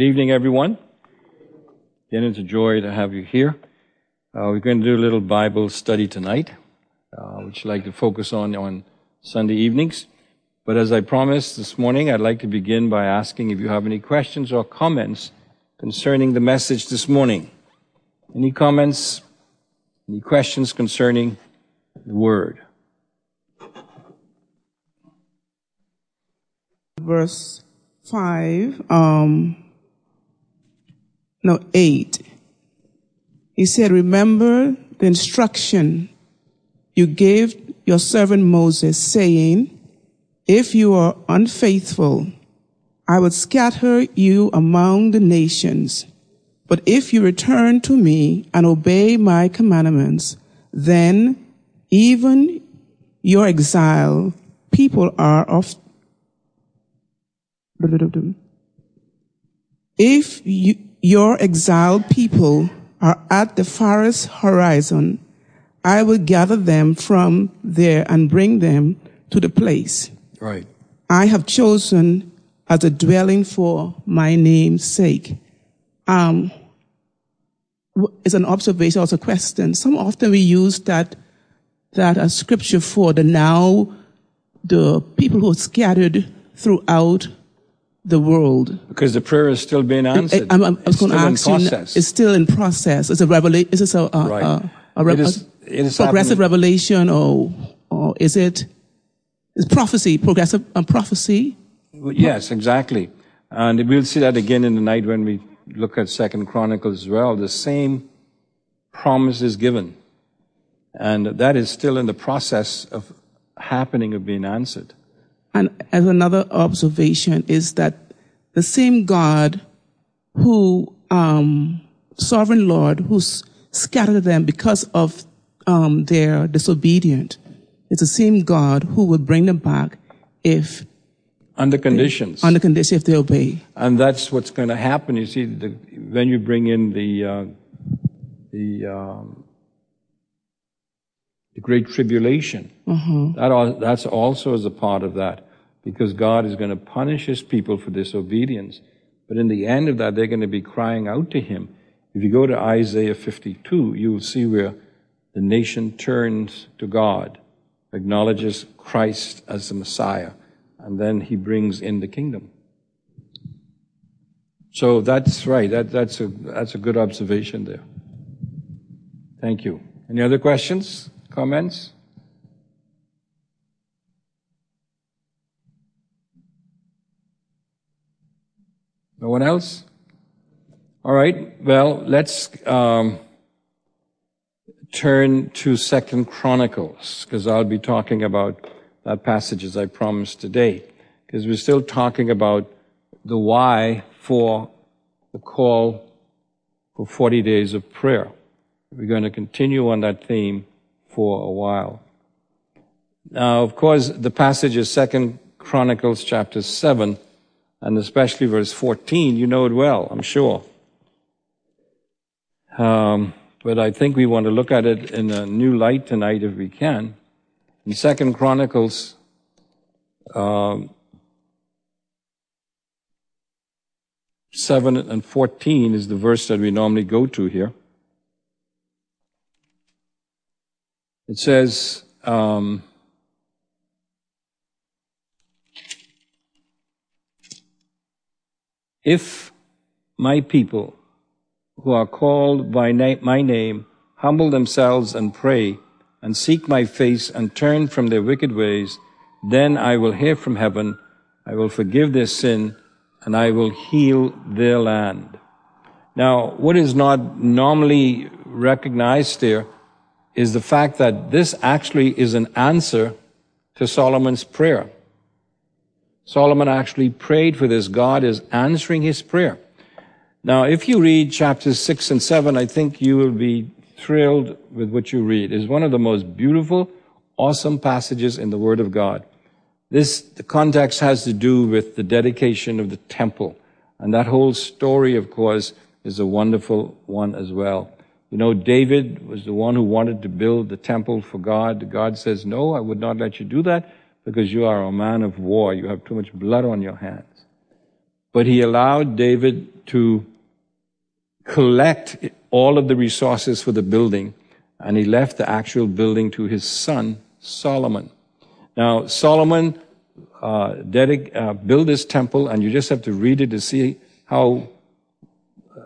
Good evening, everyone. Again, it's a joy to have you here. Uh, we're going to do a little Bible study tonight, uh, which I'd like to focus on on Sunday evenings. But as I promised this morning, I'd like to begin by asking if you have any questions or comments concerning the message this morning. Any comments? Any questions concerning the Word? Verse 5, um, no, 8. He said, Remember the instruction you gave your servant Moses, saying, If you are unfaithful, I would scatter you among the nations. But if you return to me and obey my commandments, then even your exile people are of if you, your exiled people are at the farthest horizon, I will gather them from there and bring them to the place Right. I have chosen as a dwelling for my name's sake. Um, it's an observation, also a question. Some often we use that that as scripture for the now the people who are scattered throughout the world. Because the prayer is still being answered. I, I'm, I'm- I was It's going to still in ask you. process. It's still in process. It's a revelation. Is this a, a, Right. a, a, It is- it is progressive happening. revelation, or or is it? Is prophecy progressive um, prophecy? Yes, exactly. And we'll see that again in the night when we look at Second Chronicles as well. The same promise is given. And that is still in the process of happening, of being answered. And as another observation is that the same God who, um, sovereign Lord, who scattered them because of um, their disobedience, is the same God who will bring them back if, Under conditions. on the condition if they obey. and that's what's going to happen. You see, the, when you bring in the, uh, the, um, the Great Tribulation, mm-hmm. that al- that's also as a part of that, because God is going to punish His people for disobedience. But in the end of that, they're going to be crying out to Him. If you go to Isaiah 52, you will see where the nation turns to God, acknowledges Christ as the Messiah, and then He brings in the kingdom. So that's right. That, that's, a, that's a good observation there. Thank you. Any other questions, comments? No one else? All right. Well, let's um, turn to Second Chronicles because I'll be talking about that passage as I promised today. Because we're still talking about the why for the call for 40 days of prayer. We're going to continue on that theme for a while. Now, of course, the passage is Second Chronicles chapter 7, and especially verse 14. You know it well, I'm sure. Um, but I think we want to look at it in a new light tonight if we can. In Second Chronicles, um, 7 and 14 is the verse that we normally go to here. It says, um, If my people who are called by na- my name humble themselves and pray and seek my face and turn from their wicked ways, then I will hear from heaven, I will forgive their sin, and I will heal their land. Now, what is not normally recognized there is the fact that this actually is an answer to Solomon's prayer. Solomon actually prayed for this. God is answering his prayer. Now, if you read chapters 6 and 7, I think you will be thrilled with what you read. It's one of the most beautiful, awesome passages in the Word of God. This, the context has to do with the dedication of the temple. And that whole story, of course, is a wonderful one as well. You know, David was the one who wanted to build the temple for God. God says, no, I would not let you do that because you are a man of war. You have too much blood on your hands. but he allowed David to collect all of the resources for the building, and he left the actual building to his son, Solomon. Now, Solomon uh, dedic- uh, built this temple, and you just have to read it to see how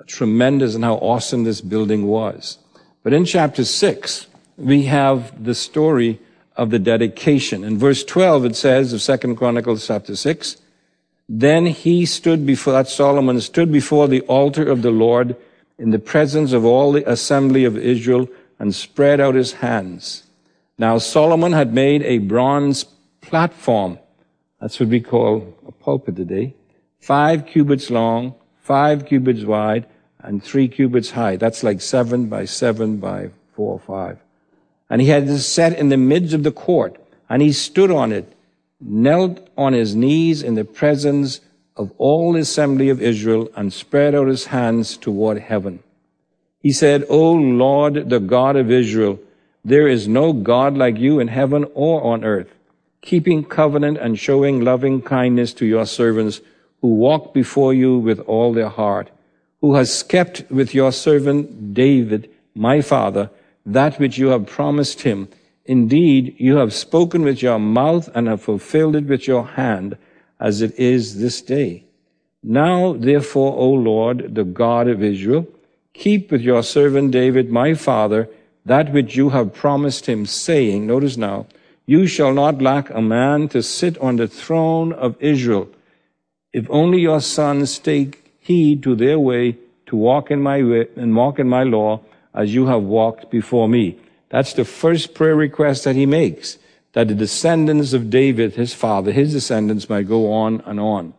tremendous and how awesome this building was. But in chapter 6, we have the story of the dedication. In verse 12, it says of Second Chronicles chapter 6, Then he stood before, that Solomon stood before the altar of the Lord in the presence of all the assembly of Israel and spread out his hands. Now Solomon had made a bronze platform. That's what we call a pulpit today. Five cubits long, five cubits wide, and three cubits high. That's like seven by seven by four or five. And he had this set in the midst of the court, and he stood on it, knelt on his knees in the presence of all the assembly of Israel, and spread out his hands toward heaven. He said, O Lord, the God of Israel, there is no God like you in heaven or on earth, keeping covenant and showing loving kindness to your servants who walk before you with all their heart, who has kept with your servant David, my father, that which you have promised him. Indeed, you have spoken with your mouth and have fulfilled it with your hand, as it is this day. Now, therefore, O Lord, the God of Israel, keep with your servant David, my father, that which you have promised him, saying, notice now, you shall not lack a man to sit on the throne of Israel. If only your sons take heed to their way to walk in my way and walk in my law as you have walked before me. That's the first prayer request that he makes, that the descendants of David, his father, his descendants might go on and on.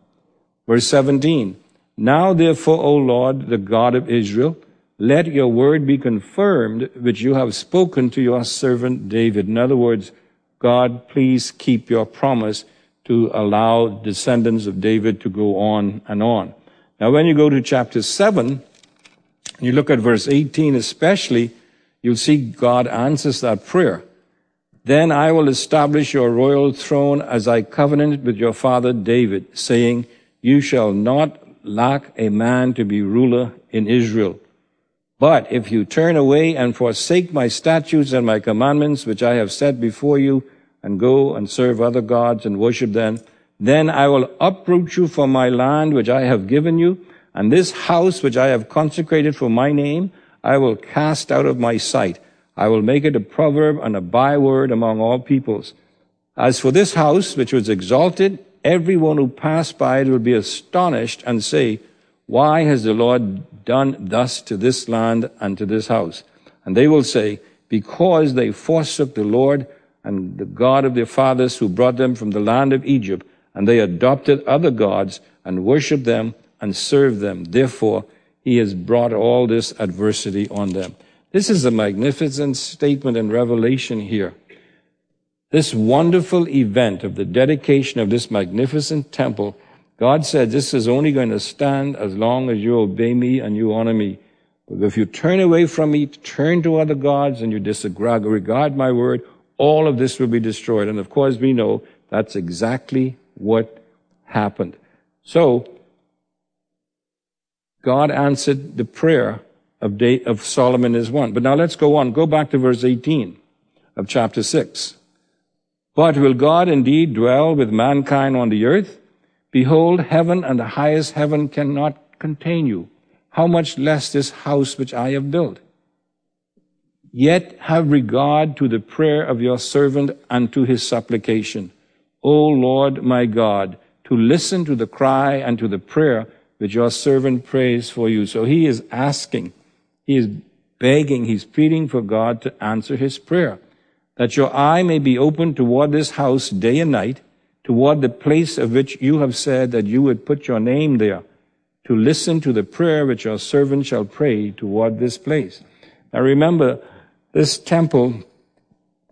Verse 17. Now therefore, O Lord, the God of Israel, let your word be confirmed, which you have spoken to your servant David. In other words, God, please keep your promise to allow descendants of David to go on and on. Now, when you go to chapter 7, you look at verse 18 especially, you'll see God answers that prayer. Then I will establish your royal throne as I covenanted with your father David, saying, You shall not lack a man to be ruler in Israel. But if you turn away and forsake my statutes and my commandments, which I have set before you, and go and serve other gods and worship them, then I will uproot you from my land which I have given you, and this house which I have consecrated for my name, I will cast out of my sight. I will make it a proverb and a byword among all peoples. As for this house which was exalted, everyone who passed by it will be astonished and say, Why has the Lord done thus to this land and to this house? And they will say, Because they forsook the Lord and the God of their fathers who brought them from the land of Egypt, and they adopted other gods and worshipped them and served them. Therefore, he has brought all this adversity on them. This is a magnificent statement and revelation here. This wonderful event of the dedication of this magnificent temple, God said this is only going to stand as long as you obey me and you honor me. But if you turn away from me, turn to other gods, and you disregard my word, all of this will be destroyed. And of course, we know that's exactly what happened. So, God answered the prayer of, of Solomon is one. But now let's go on. Go back to verse 18 of chapter 6. But will God indeed dwell with mankind on the earth? Behold, heaven and the highest heaven cannot contain you. How much less this house which I have built? Yet have regard to the prayer of your servant and to his supplication. O Lord my God, to listen to the cry and to the prayer which your servant prays for you. So he is asking, he is begging, he's pleading for God to answer his prayer. That your eye may be open toward this house day and night, toward the place of which you have said that you would put your name there, to listen to the prayer which your servant shall pray toward this place. Now remember, this temple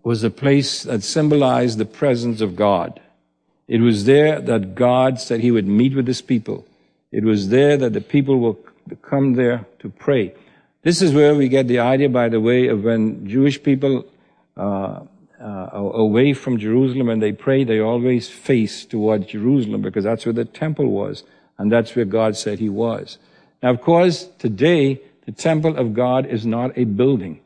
was a place that symbolized the presence of God. It was there that God said he would meet with his people. It was there that the people will come there to pray. This is where we get the idea, by the way, of when Jewish people uh, uh, away from Jerusalem and they pray, they always face toward Jerusalem because that's where the temple was. And that's where God said he was. Now, of course, today, the temple of God is not a building.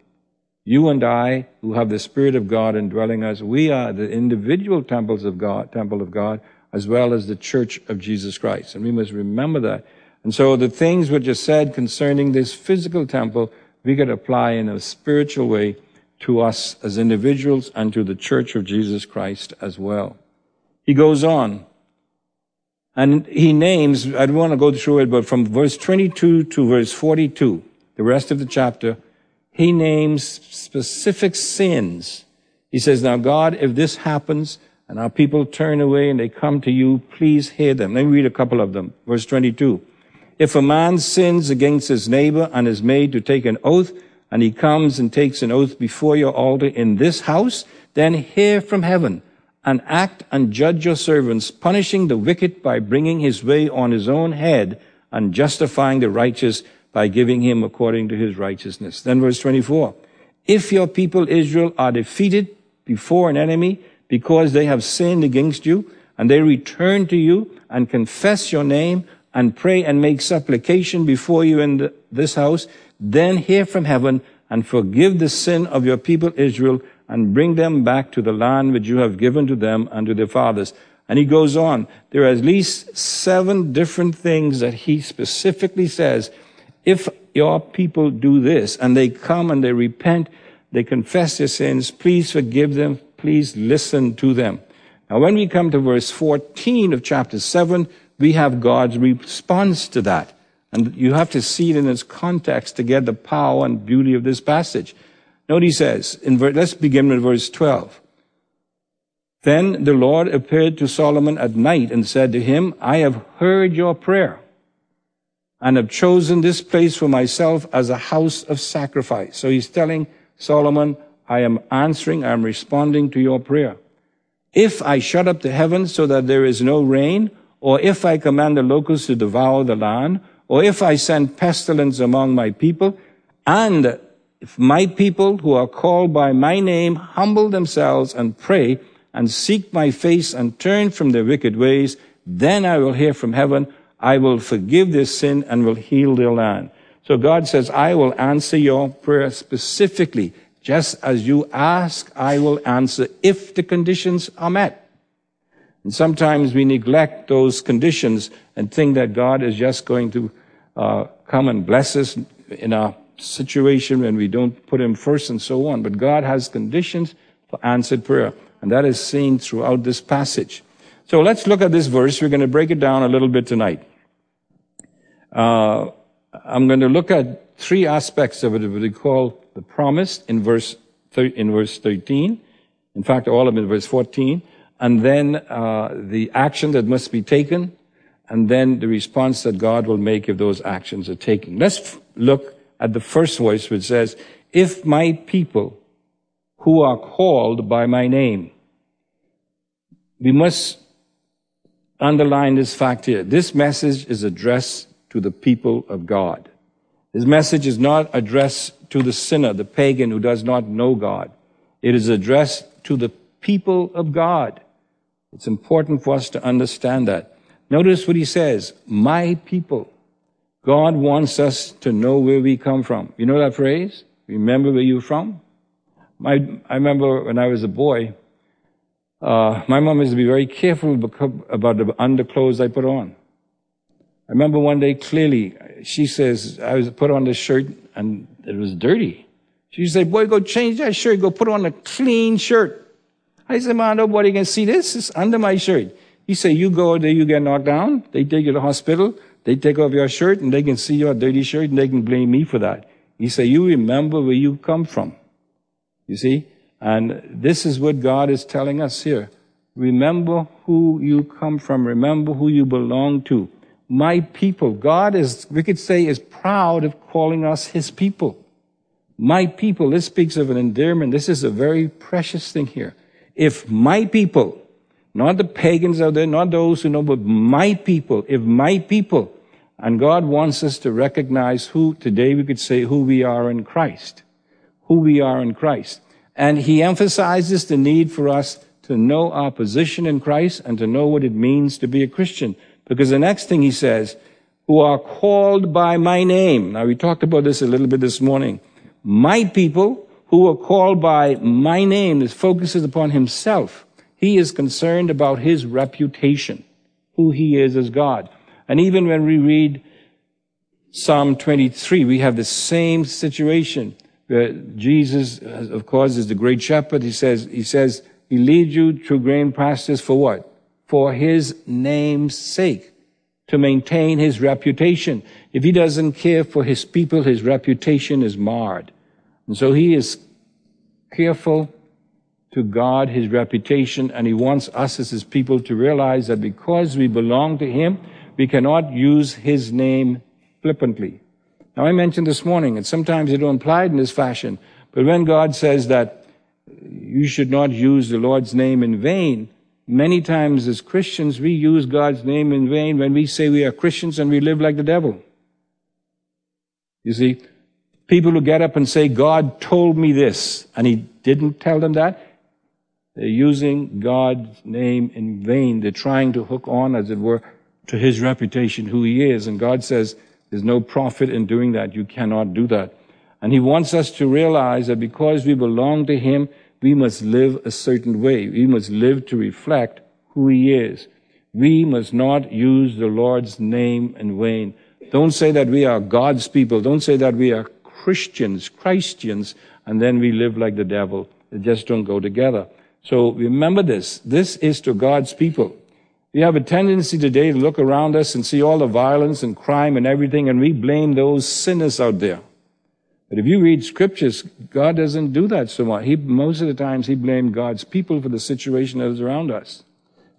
You and I, who have the Spirit of God indwelling us, we are the individual temples of God, temple of God, as well as the church of Jesus Christ. And we must remember that. And so the things which are said concerning this physical temple, we could apply in a spiritual way to us as individuals and to the church of Jesus Christ as well. He goes on. And he names, I don't want to go through it, but from verse 22 to verse 42, the rest of the chapter, he names specific sins. He says, Now God, if this happens and our people turn away and they come to you, please hear them. Let me read a couple of them. Verse 22. If a man sins against his neighbor and is made to take an oath, and he comes and takes an oath before your altar in this house, then hear from heaven and act and judge your servants, punishing the wicked by bringing his way on his own head and justifying the righteous by giving him according to his righteousness. Then verse 24. If your people Israel are defeated before an enemy because they have sinned against you and they return to you and confess your name and pray and make supplication before you in this house, then hear from heaven and forgive the sin of your people Israel and bring them back to the land which you have given to them and to their fathers. And he goes on. There are at least seven different things that he specifically says. If your people do this and they come and they repent, they confess their sins, please forgive them. Please listen to them. Now, when we come to verse 14 of chapter 7, we have God's response to that. And you have to see it in its context to get the power and beauty of this passage. Note he says, in ver- let's begin with verse 12. Then the Lord appeared to Solomon at night and said to him, I have heard your prayer and have chosen this place for myself as a house of sacrifice. So he's telling Solomon, I am answering, I am responding to your prayer. If I shut up the heavens so that there is no rain, or if I command the locusts to devour the land, or if I send pestilence among my people, and if my people who are called by my name humble themselves and pray and seek my face and turn from their wicked ways, then I will hear from heaven, I will forgive their sin and will heal their land. So God says, I will answer your prayer specifically. Just as you ask, I will answer if the conditions are met. And sometimes we neglect those conditions and think that God is just going to uh, come and bless us in a situation when we don't put Him first and so on. But God has conditions for answered prayer. And that is seen throughout this passage. So let's look at this verse. We're going to break it down a little bit tonight. Uh, I'm going to look at three aspects of it, we call the promise in verse, in verse 13. In fact, all of it in verse 14 and then uh, the action that must be taken, and then the response that God will make if those actions are taken. Let's f- look at the first voice which says, If my people who are called by my name, we must underline this fact here. This message is addressed to the people of God. This message is not addressed to the sinner, the pagan who does not know God. It is addressed to the people of God. It's important for us to understand that. Notice what he says, my people. God wants us to know where we come from. You know that phrase? Remember where you're from? My, I remember when I was a boy, uh, my mom used to be very careful about the underclothes I put on. I remember one day clearly, she says, I was put on this shirt and it was dirty. She said, boy, go change that shirt, go put on a clean shirt. I said, man, nobody can see this. It's under my shirt. He said, you go there, you get knocked down. They take you to the hospital. They take off your shirt and they can see your dirty shirt and they can blame me for that. He said, you remember where you come from. You see? And this is what God is telling us here. Remember who you come from. Remember who you belong to. My people. God is, we could say, is proud of calling us his people. My people. This speaks of an endearment. This is a very precious thing here if my people, not the pagans out there, not those who know, but my people, if my people, and God wants us to recognize who, today we could say who we are in Christ, who we are in Christ. And he emphasizes the need for us to know our position in Christ and to know what it means to be a Christian. Because the next thing he says, who are called by my name. Now we talked about this a little bit this morning. My people who are called by my name, this focuses upon himself. He is concerned about his reputation, who he is as God. And even when we read Psalm 23, we have the same situation where Jesus, uh, of course, is the great shepherd. He says, he says, he leads you through green pastures for what? For his name's sake. To maintain his reputation. If he doesn't care for his people, his reputation is marred. And so he is careful to guard his reputation and he wants us as his people to realize that because we belong to him, we cannot use his name flippantly. Now I mentioned this morning, and sometimes it don't apply in this fashion, but when God says that you should not use the Lord's name in vain. Many times as Christians, we use God's name in vain when we say we are Christians and we live like the devil. You see, people who get up and say, God told me this, and he didn't tell them that, they're using God's name in vain. They're trying to hook on, as it were, to his reputation, who he is. And God says, there's no profit in doing that. You cannot do that. And he wants us to realize that because we belong to him, we must live a certain way. We must live to reflect who he is. We must not use the Lord's name in vain. Don't say that we are God's people. Don't say that we are Christians, Christians, and then we live like the devil. They just don't go together. So remember this. This is to God's people. We have a tendency today to look around us and see all the violence and crime and everything, and we blame those sinners out there. But if you read scriptures, God doesn't do that so much. He, most of the times, he blamed God's people for the situation that is around us.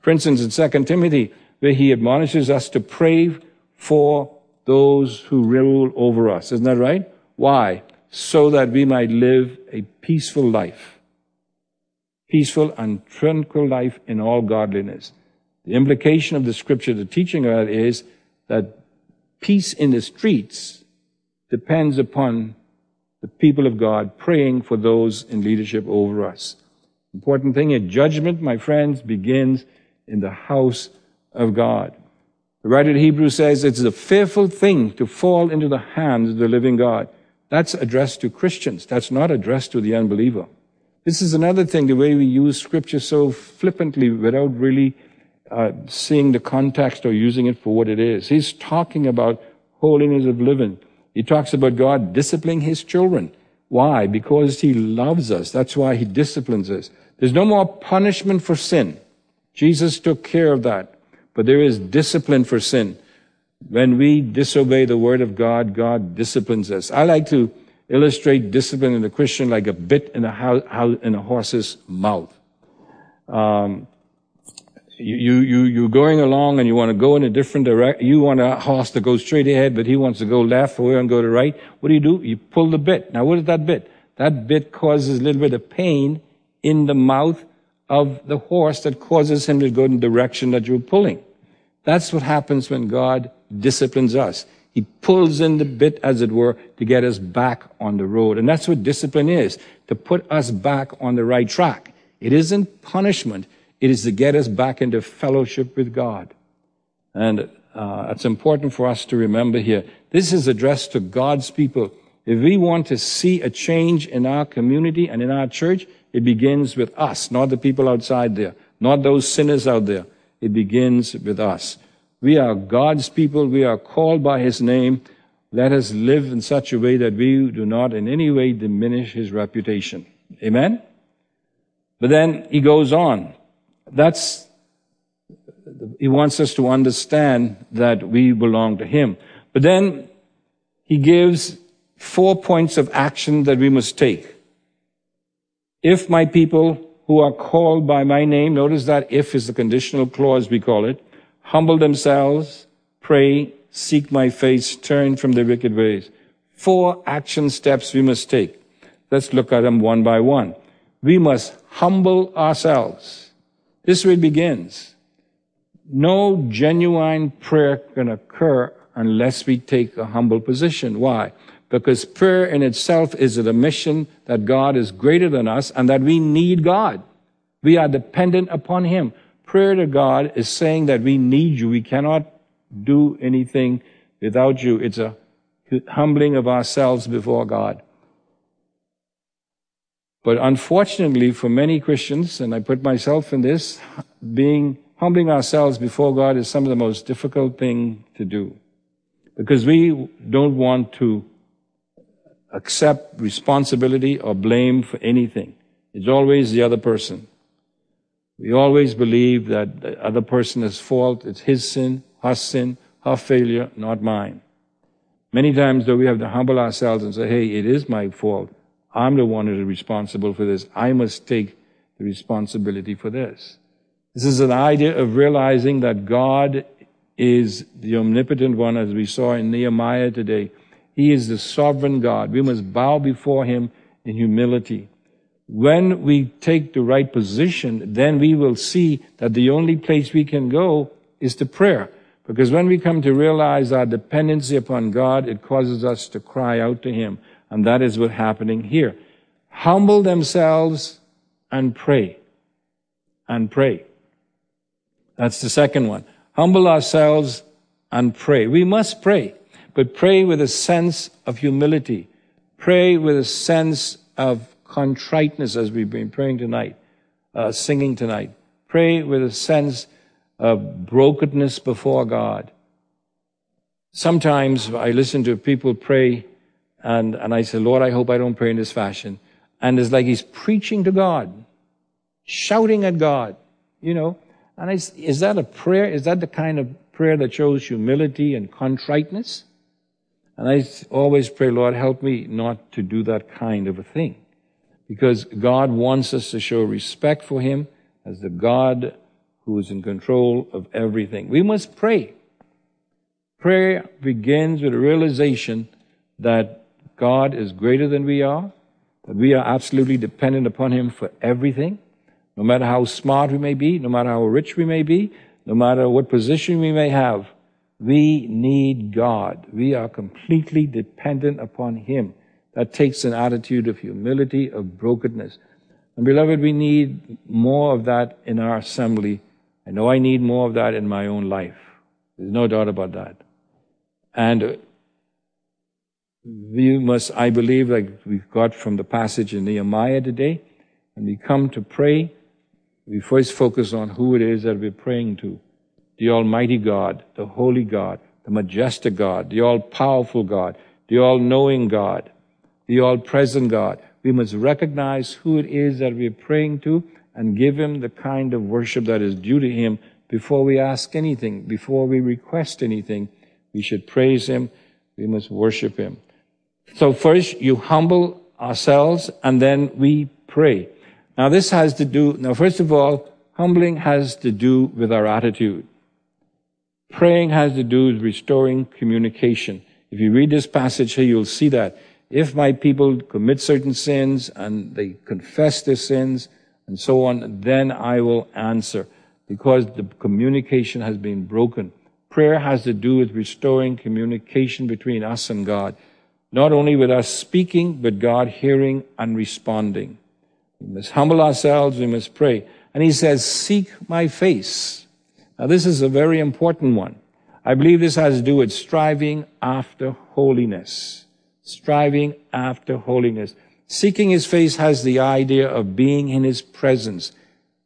For instance, in 2 Timothy, where he admonishes us to pray for those who rule over us. Isn't that right? Why? So that we might live a peaceful life. Peaceful and tranquil life in all godliness. The implication of the scripture, the teaching of that is that peace in the streets depends upon the people of God praying for those in leadership over us. Important thing is judgment, my friends, begins in the house of God. The writer of Hebrews says it's a fearful thing to fall into the hands of the living God. That's addressed to Christians. That's not addressed to the unbeliever. This is another thing, the way we use scripture so flippantly without really uh, seeing the context or using it for what it is. He's talking about holiness of living. He talks about God disciplining his children. Why? Because he loves us. That's why he disciplines us. There's no more punishment for sin. Jesus took care of that. But there is discipline for sin. When we disobey the word of God, God disciplines us. I like to illustrate discipline in the Christian like a bit in a, in a horse's mouth. Um, you, you, you're going along and you want to go in a different direction. You want a horse to go straight ahead, but he wants to go left or and go to right. What do you do? You pull the bit. Now, what is that bit? That bit causes a little bit of pain in the mouth of the horse that causes him to go in the direction that you're pulling. That's what happens when God disciplines us. He pulls in the bit, as it were, to get us back on the road. And that's what discipline is, to put us back on the right track. It isn't punishment. It is to get us back into fellowship with God. And uh, it's important for us to remember here. This is addressed to God's people. If we want to see a change in our community and in our church, it begins with us, not the people outside there, not those sinners out there. It begins with us. We are God's people. We are called by His name. Let us live in such a way that we do not in any way diminish His reputation. Amen? But then he goes on. That's, he wants us to understand that we belong to him. But then he gives four points of action that we must take. If my people who are called by my name, notice that if is the conditional clause we call it, humble themselves, pray, seek my face, turn from their wicked ways. Four action steps we must take. Let's look at them one by one. We must humble ourselves. This way it begins. No genuine prayer can occur unless we take a humble position. Why? Because prayer in itself is an admission that God is greater than us and that we need God. We are dependent upon Him. Prayer to God is saying that we need you. We cannot do anything without you. It's a humbling of ourselves before God. But unfortunately, for many Christians, and I put myself in this, being humbling ourselves before God is some of the most difficult thing to do. Because we don't want to accept responsibility or blame for anything. It's always the other person. We always believe that the other person is fault. It's his sin, her sin, her failure, not mine. Many times, though, we have to humble ourselves and say, hey, it is my fault. I'm the one who is responsible for this. I must take the responsibility for this. This is an idea of realizing that God is the omnipotent one, as we saw in Nehemiah today. He is the sovereign God. We must bow before Him in humility. When we take the right position, then we will see that the only place we can go is to prayer. Because when we come to realize our dependency upon God, it causes us to cry out to Him. And that is what's happening here. Humble themselves and pray. And pray. That's the second one. Humble ourselves and pray. We must pray, but pray with a sense of humility. Pray with a sense of contriteness as we've been praying tonight, uh, singing tonight. Pray with a sense of brokenness before God. Sometimes I listen to people pray and, and I said, Lord, I hope I don't pray in this fashion. And it's like he's preaching to God, shouting at God, you know. And I, is that a prayer? Is that the kind of prayer that shows humility and contriteness? And I always pray, Lord, help me not to do that kind of a thing. Because God wants us to show respect for Him as the God who is in control of everything. We must pray. Prayer begins with a realization that God is greater than we are, that we are absolutely dependent upon Him for everything, no matter how smart we may be, no matter how rich we may be, no matter what position we may have. We need God. We are completely dependent upon Him. That takes an attitude of humility, of brokenness. And beloved, we need more of that in our assembly I know I need more of that in my own life. There's no doubt about that. And we must, I believe, like we've got from the passage in Nehemiah today, when we come to pray, we first focus on who it is that we're praying to. The Almighty God, the Holy God, the Majestic God, the All Powerful God, the All Knowing God, the All Present God. We must recognize who it is that we're praying to and give Him the kind of worship that is due to Him before we ask anything, before we request anything. We should praise Him. We must worship Him. So first, you humble ourselves and then we pray. Now this has to do, now first of all, humbling has to do with our attitude. Praying has to do with restoring communication. If you read this passage here, you'll see that. If my people commit certain sins and they confess their sins and so on, then I will answer because the communication has been broken. Prayer has to do with restoring communication between us and God. Not only with us speaking, but God hearing and responding. We must humble ourselves, we must pray. And he says, seek my face. Now this is a very important one. I believe this has to do with striving after holiness. Striving after holiness. Seeking his face has the idea of being in his presence,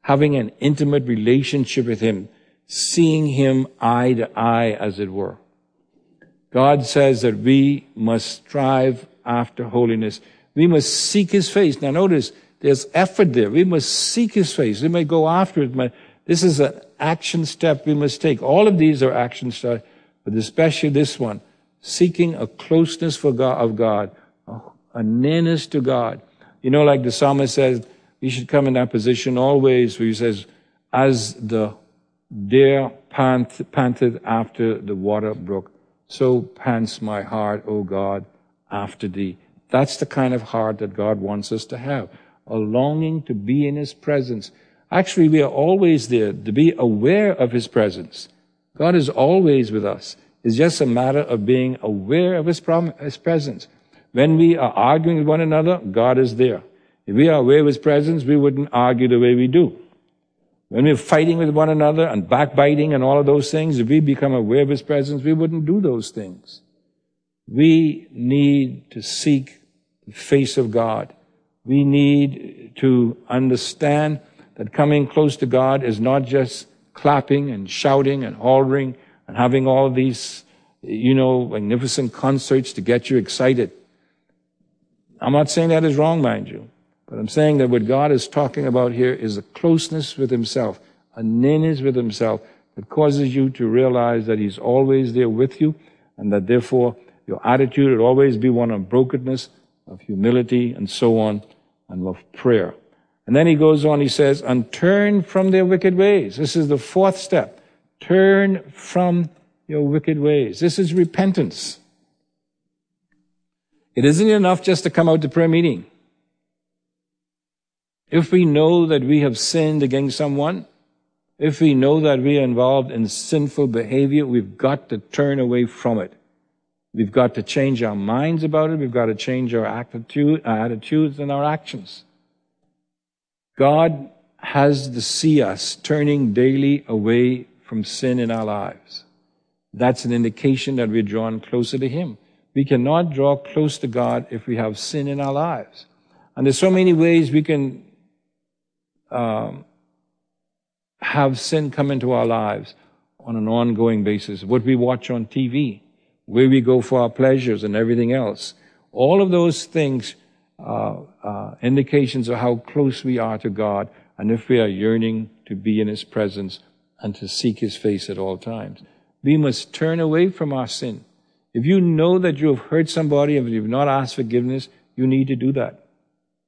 having an intimate relationship with him, seeing him eye to eye, as it were. God says that we must strive after holiness. We must seek his face. Now notice, there's effort there. We must seek his face. We may go after it. But this is an action step we must take. All of these are action steps, but especially this one, seeking a closeness for God, of God, a nearness to God. You know, like the psalmist says, we should come in that position always where he says, as the deer pant, panted after the water brook, so pants my heart, O God, after thee. That's the kind of heart that God wants us to have. A longing to be in His presence. Actually, we are always there to be aware of His presence. God is always with us. It's just a matter of being aware of His, prom- His presence. When we are arguing with one another, God is there. If we are aware of His presence, we wouldn't argue the way we do. When we're fighting with one another and backbiting and all of those things, if we become aware of His presence, we wouldn't do those things. We need to seek the face of God. We need to understand that coming close to God is not just clapping and shouting and hollering and having all these, you know, magnificent concerts to get you excited. I'm not saying that is wrong, mind you. But I'm saying that what God is talking about here is a closeness with Himself, a nearness with Himself that causes you to realize that He's always there with you and that therefore your attitude will always be one of brokenness, of humility, and so on, and of prayer. And then he goes on, he says, and turn from their wicked ways. This is the fourth step. Turn from your wicked ways. This is repentance. It isn't enough just to come out to prayer meeting. If we know that we have sinned against someone, if we know that we are involved in sinful behavior, we've got to turn away from it. We've got to change our minds about it. We've got to change our attitude, our attitudes and our actions. God has to see us turning daily away from sin in our lives. That's an indication that we're drawn closer to Him. We cannot draw close to God if we have sin in our lives. And there's so many ways we can um, have sin come into our lives on an ongoing basis. What we watch on TV, where we go for our pleasures and everything else. All of those things are uh, indications of how close we are to God and if we are yearning to be in His presence and to seek His face at all times. We must turn away from our sin. If you know that you have hurt somebody and you've not asked forgiveness, you need to do that.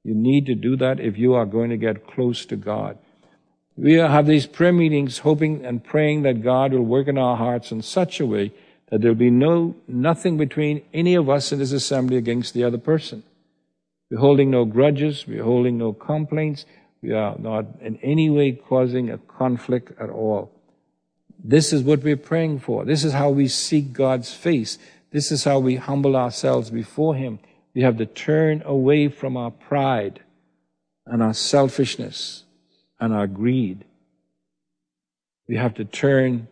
You need to do that if you are going to get close to God. We have these prayer meetings hoping and praying that God will work in our hearts in such a way that there'll be no, nothing between any of us in this assembly against the other person. We're holding no grudges. We're holding no complaints. We are not in any way causing a conflict at all. This is what we're praying for. This is how we seek God's face. This is how we humble ourselves before Him. We have to turn away from our pride and our selfishness and our greed. We have to turn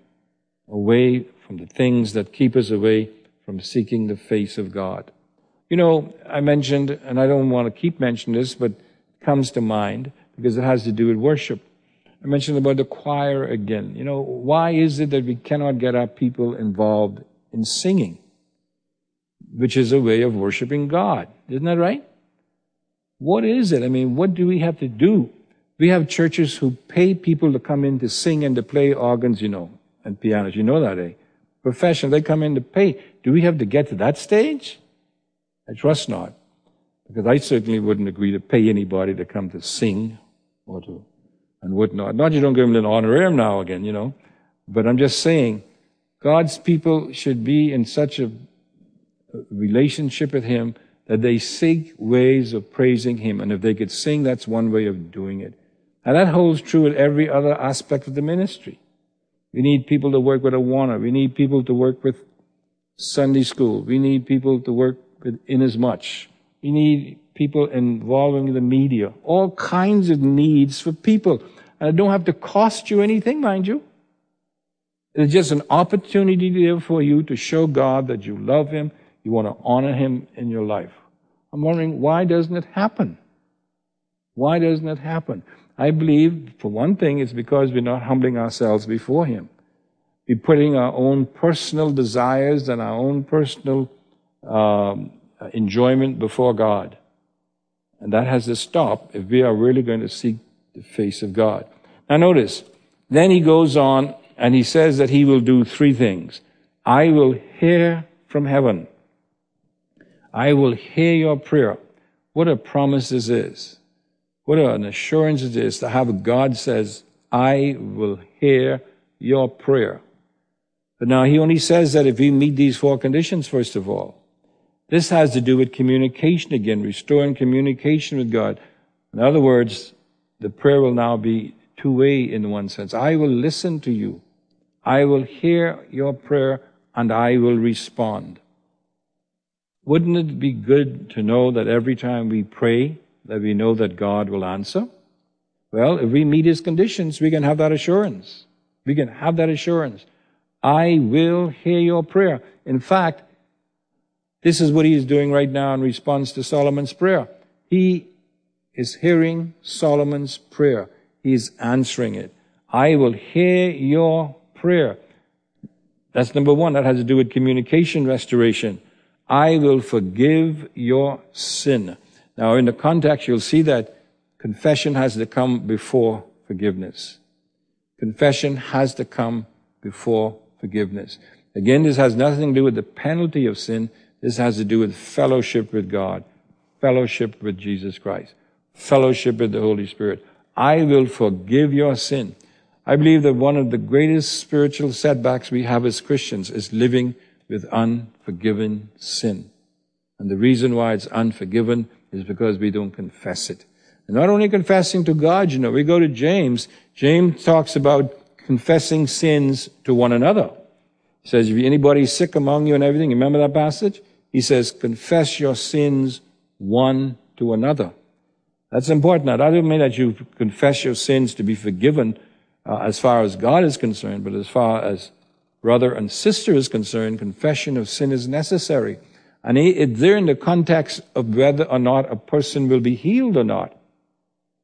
away from the things that keep us away from seeking the face of God. You know, I mentioned, and I don't want to keep mentioning this, but it comes to mind because it has to do with worship. I mentioned about the choir again. You know, why is it that we cannot get our people involved in singing? Which is a way of worshiping God. Isn't that right? What is it? I mean, what do we have to do? We have churches who pay people to come in to sing and to play organs, you know, and pianos. You know that, eh? Professional, they come in to pay. Do we have to get to that stage? I trust not. Because I certainly wouldn't agree to pay anybody to come to sing or to, and whatnot. Not you don't give them an honorarium now again, you know. But I'm just saying, God's people should be in such a relationship with Him that they seek ways of praising Him. And if they could sing, that's one way of doing it. And that holds true in every other aspect of the ministry. We need people to work with Awana. We need people to work with Sunday school. We need people to work with Inasmuch. We need people involving the media. All kinds of needs for people. And it don't have to cost you anything, mind you. It's just an opportunity there for you to show God that you love Him you want to honor Him in your life. I'm wondering, why doesn't it happen? Why doesn't it happen? I believe, for one thing, it's because we're not humbling ourselves before Him. We're putting our own personal desires and our own personal um, enjoyment before God. And that has to stop if we are really going to seek the face of God. Now notice, then he goes on and he says that he will do three things. I will hear from heaven. I will hear your prayer. What a promise this is. What an assurance it is to have God says, I will hear your prayer. But now he only says that if we meet these four conditions, first of all. This has to do with communication again, restoring communication with God. In other words, the prayer will now be two way in one sense. I will listen to you. I will hear your prayer and I will respond. Wouldn't it be good to know that every time we pray, that we know that God will answer? Well, if we meet his conditions, we can have that assurance. We can have that assurance. I will hear your prayer. In fact, this is what he is doing right now in response to Solomon's prayer. He is hearing Solomon's prayer. He is answering it. I will hear your prayer. That's number one. That has to do with communication restoration. I will forgive your sin. Now, in the context, you'll see that confession has to come before forgiveness. Confession has to come before forgiveness. Again, this has nothing to do with the penalty of sin. This has to do with fellowship with God, fellowship with Jesus Christ, fellowship with the Holy Spirit. I will forgive your sin. I believe that one of the greatest spiritual setbacks we have as Christians is living with unforgiven sin. And the reason why it's unforgiven is because we don't confess it. And not only confessing to God, you know, we go to James. James talks about confessing sins to one another. He says, if anybody's sick among you and everything, remember that passage? He says, confess your sins one to another. That's important. Now, that doesn't mean that you confess your sins to be forgiven uh, as far as God is concerned, but as far as brother and sister is concerned, confession of sin is necessary. And it's there in the context of whether or not a person will be healed or not.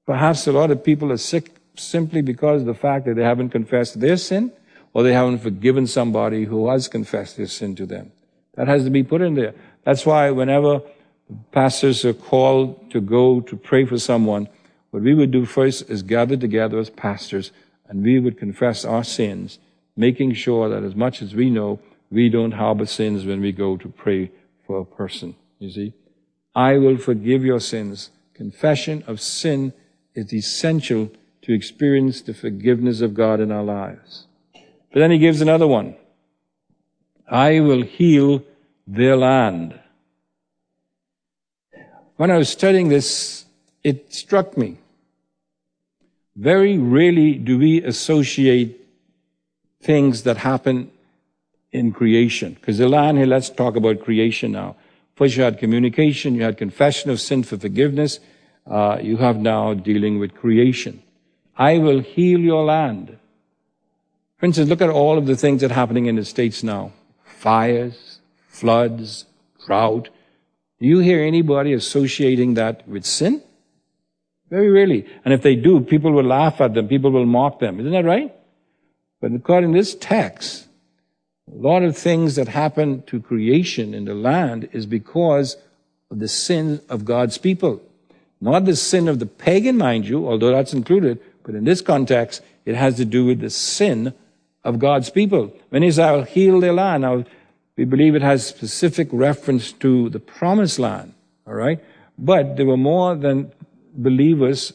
Perhaps a lot of people are sick simply because of the fact that they haven't confessed their sin or they haven't forgiven somebody who has confessed their sin to them. That has to be put in there. That's why whenever pastors are called to go to pray for someone, what we would do first is gather together as pastors and we would confess our sins, making sure that as much as we know, we don't harbor sins when we go to pray for a person. You see? I will forgive your sins. Confession of sin is essential to experience the forgiveness of God in our lives. But then he gives another one. I will heal their land. When I was studying this, it struck me. Very rarely do we associate things that happen in creation. Because the land here, let's talk about creation now. First you had communication, you had confession of sin for forgiveness, uh, you have now dealing with creation. I will heal your land. For instance, look at all of the things that are happening in the States now. Fires, floods, drought. Do you hear anybody associating that with sin? Very rarely. And if they do, people will laugh at them, people will mock them. Isn't that right? But according to this text, a lot of things that happen to creation in the land is because of the sin of God's people. Not the sin of the pagan, mind you, although that's included, but in this context, it has to do with the sin of God's people. When he says, I'll heal land, now, we believe it has specific reference to the promised land, all right? But there were more than believers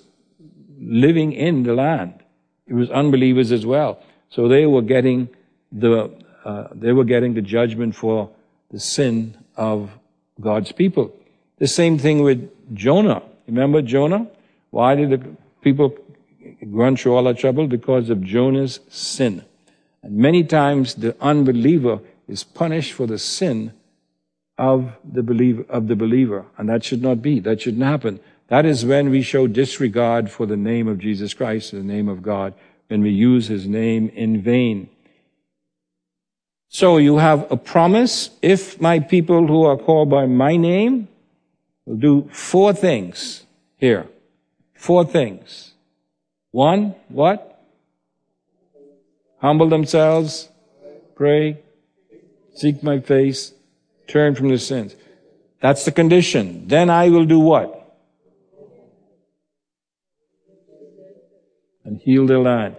living in the land. It was unbelievers as well. So they were getting the, uh, they were getting the judgment for the sin of God's people. The same thing with Jonah. Remember Jonah? Why did the people run through all that trouble? Because of Jonah's sin. And many times the unbeliever is punished for the sin of the believer, of the believer. And that should not be. That shouldn't happen. That is when we show disregard for the name of Jesus Christ, the name of God, when we use his name in vain. So you have a promise. If my people who are called by my name will do four things here. Four things. One, what? Humble themselves, pray, seek my face, turn from their sins. That's the condition. Then I will do what? And heal their land.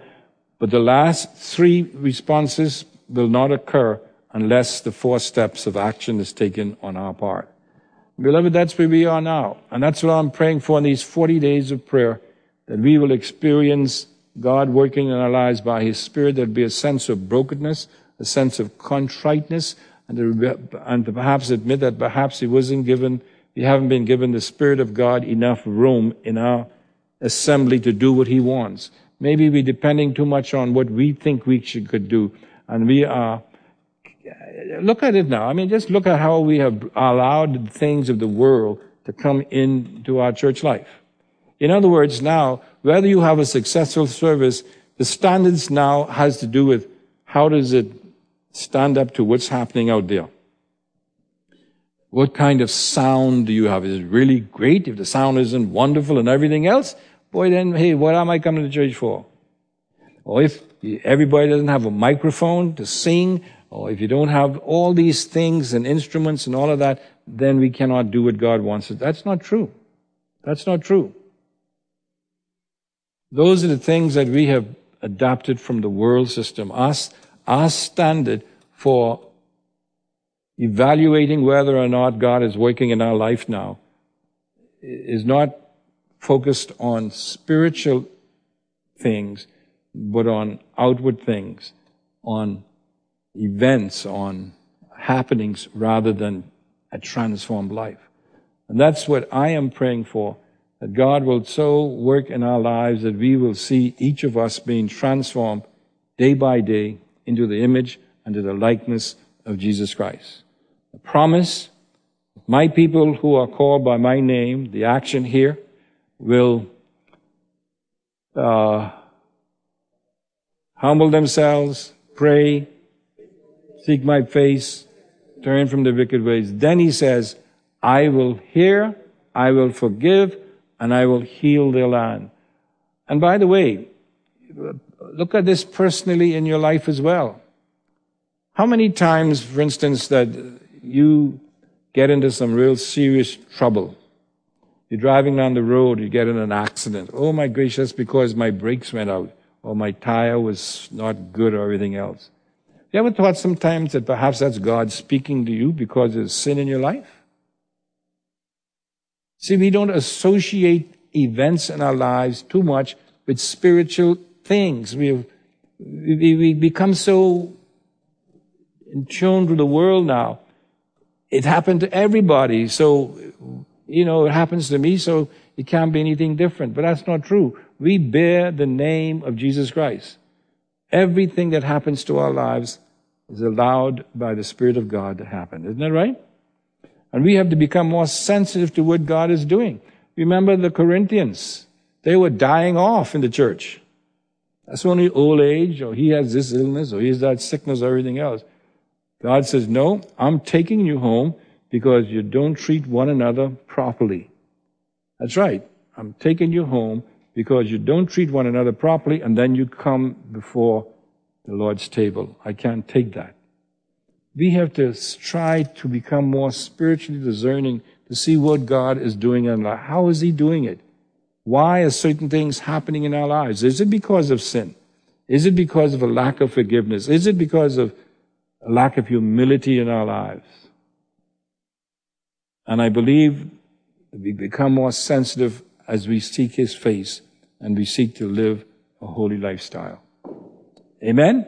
But the last three responses will not occur unless the four steps of action is taken on our part. Beloved, that's where we are now. And that's what I'm praying for in these 40 days of prayer, that we will experience God working in our lives by His Spirit. There'll be a sense of brokenness, a sense of contriteness, and, and perhaps admit that perhaps He wasn't given, we haven't been given the Spirit of God enough room in our assembly to do what He wants. Maybe we're depending too much on what we think we should, could do, and we are look at it now. I mean, just look at how we have allowed things of the world to come into our church life. In other words, now whether you have a successful service, the standards now has to do with how does it stand up to what's happening out there. What kind of sound do you have? Is it really great? If the sound isn't wonderful and everything else, boy, then, hey, what am I coming to church for? Or if everybody doesn't have a microphone to sing, or if you don't have all these things and instruments and all of that, then we cannot do what God wants us. That's not true. That's not true. Those are the things that we have adopted from the world system. Our, our standard for evaluating whether or not God is working in our life now is not focused on spiritual things, but on outward things, on events, on happenings, rather than a transformed life. And that's what I am praying for, that God will so work in our lives that we will see each of us being transformed day by day into the image and to the likeness of Jesus Christ. The promise, my people who are called by my name, the action here, will uh, humble themselves, pray, seek my face, turn from the wicked ways. Then he says, I will hear, I will forgive, and I will heal their land. And by the way, look at this personally in your life as well. How many times, for instance, that you get into some real serious trouble. You're driving down the road, you get in an accident. Oh my gracious, because my brakes went out, or my tire was not good, or everything else. You ever thought sometimes that perhaps that's God speaking to you because there's sin in your life? See, we don't associate events in our lives too much with spiritual things. We, have, we, we become so in tune to the world now it happened to everybody. So, you know, it happens to me, so it can't be anything different. But that's not true. We bear the name of Jesus Christ. Everything that happens to our lives is allowed by the Spirit of God to happen. Isn't that right? And we have to become more sensitive to what God is doing. Remember the Corinthians. They were dying off in the church. That's only old age, or he has this illness, or he has that sickness, or everything else. God says, no, I'm taking you home because you don't treat one another properly. That's right. I'm taking you home because you don't treat one another properly and then you come before the Lord's table. I can't take that. We have to try to become more spiritually discerning to see what God is doing in our life. How is He doing it? Why are certain things happening in our lives? Is it because of sin? Is it because of a lack of forgiveness? Is it because of a lack of humility in our lives. And I believe we become more sensitive as we seek His face and we seek to live a holy lifestyle. Amen?